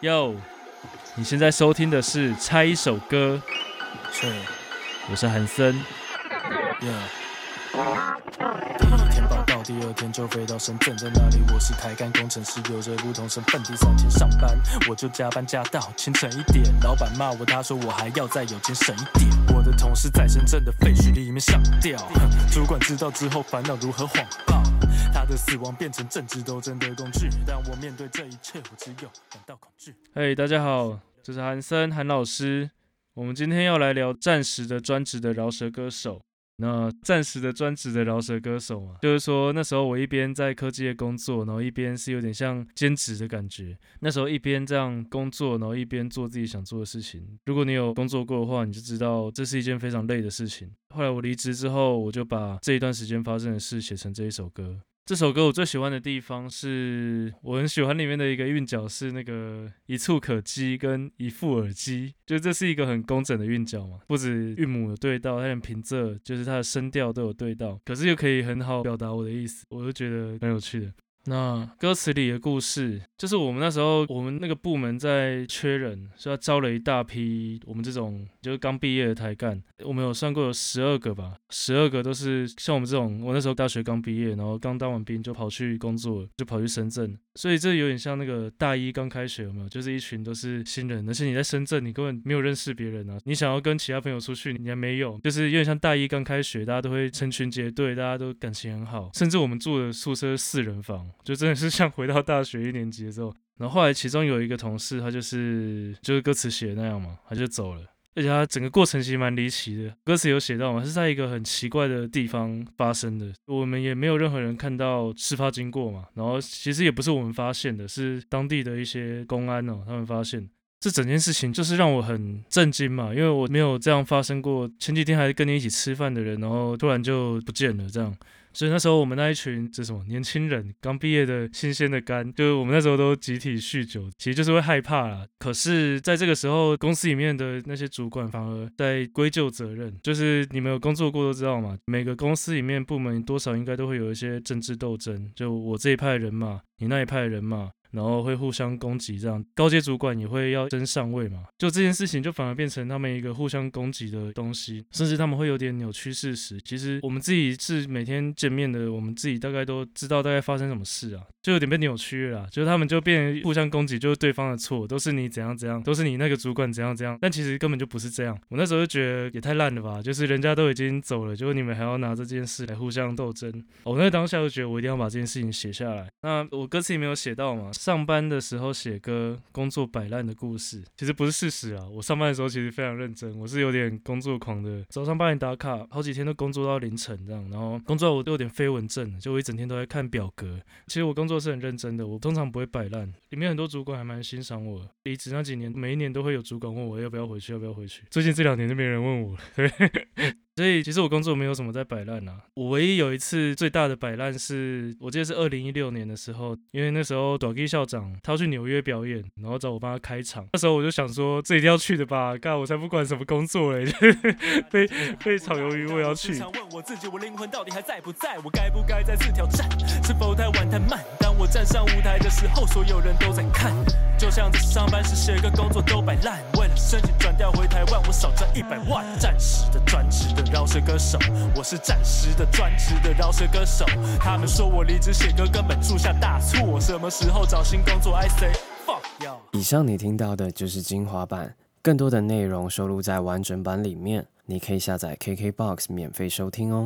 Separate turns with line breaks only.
哟，你现在收听的是《猜一首歌》，
是
我是韩森。
，Yeah。第一天报到，第二天就飞到深圳，在那里我是台干工程师，有着不同身份。第三天上班，我就加班加到清晨一点，老板骂我，他说我还要再有钱省一点。我的同事在深圳的废墟里面上吊，主管知道之后烦恼如何谎报，他的死亡变成政治斗争的工具，但我面对这一切，我只有感到恐惧。
嘿、大家好，这是韩森韩老师。我们今天要来聊暂时的专职的饶舌歌手。那暂时的专职的饶舌歌手嘛，就是说那时候我一边在科技业工作，然后一边是有点像兼职的感觉。那时候一边这样工作，然后一边做自己想做的事情。如果你有工作过的话，你就知道这是一件非常累的事情。后来我离职之后，我就把这一段时间发生的事写成这一首歌。这首歌我最喜欢的地方是我很喜欢里面的一个韵脚是那个一触可及跟一副耳机，就这是一个很工整的韵脚嘛，不止韵母有对到，它连平仄就是它的声调都有对到，可是又可以很好表达我的意思，我就觉得蛮有趣的。那歌词里的故事，就是我们那时候我们那个部门在缺人，所以他招了一大批我们这种就是刚毕业的台干，我们有算过有十二个吧，十二个都是像我们这种，我那时候大学刚毕业，然后刚当完兵就跑去工作，就跑去深圳，所以这有点像那个大一刚开学有没有？就是一群都是新人，而且你在深圳，你根本没有认识别人啊，你想要跟其他朋友出去，你还没有，就是有点像大一刚开学，大家都会成群结队，大家都感情很好，甚至我们住的宿舍四人房，就真的是像回到大学一年级的时候。然后后来其中有一个同事，他就是就是歌词写的那样嘛，他就走了。而且他整个过程其实蛮离奇的，歌词有写到嘛，是在一个很奇怪的地方发生的，我们也没有任何人看到事发经过嘛。然后其实也不是我们发现的，是当地的一些公安哦，他们发现。这整件事情就是让我很震惊嘛，因为我没有这样发生过。前几天还跟你一起吃饭的人，然后突然就不见了，这样。所以那时候我们那一群这什么年轻人，刚毕业的新鲜的肝，就是我们那时候都集体酗酒，其实就是会害怕啦。可是在这个时候，公司里面的那些主管反而在归咎责任，就是你们有工作过都知道嘛，每个公司里面部门多少应该都会有一些政治斗争，就我这一派人嘛，你那一派人嘛。然后会互相攻击，这样高阶主管也会要争上位嘛？就这件事情就反而变成他们一个互相攻击的东西，甚至他们会有点扭曲事实。其实我们自己是每天见面的，我们自己大概都知道大概发生什么事啊，就有点被扭曲了。就是他们就变互相攻击，就是对方的错，都是你怎样怎样，都是你那个主管怎样怎样。但其实根本就不是这样。我那时候就觉得也太烂了吧，就是人家都已经走了，结果你们还要拿这件事来互相斗争。我那当下就觉得我一定要把这件事情写下来。那我歌词里没有写到嘛？上班的时候写歌，工作摆烂的故事，其实不是事实啊。我上班的时候其实非常认真，我是有点工作狂的，早上八点打卡，好几天都工作到凌晨这样。然后工作我都有点飞蚊症，就我一整天都在看表格。其实我工作是很认真的，我通常不会摆烂。里面很多主管还蛮欣赏我。离职那几年，每一年都会有主管问我要不要回去，要不要回去。最近这两年就没人问我了，对。所以其实我工作没有什么在摆烂啊，我唯一有一次最大的摆烂是，我记得是二零一六年的时候，因为那时候短 K 校长他要去纽约表演，然后找我帮他开场，那时候我就想说这一定要去的吧，干我才不管什么工作嘞，被 被炒鱿鱼我也要去。
常问我自己，我灵魂到底还在不在？我该不该再次挑战？是否太晚太慢？当我站上舞台的时候，所有人都在看。就像在上班时写个工作都摆烂，为了申请转调回台湾，我少赚一百万。暂时的专职的饶舌歌手，我是暂时的专职的饶舌歌手。他们说我离职写歌根本铸下大错，什么时候找新工作？I say fuck yo。
以上你听到的就是精华版，更多的内容收录在完整版里面，你可以下载 KKBOX 免费收听哦。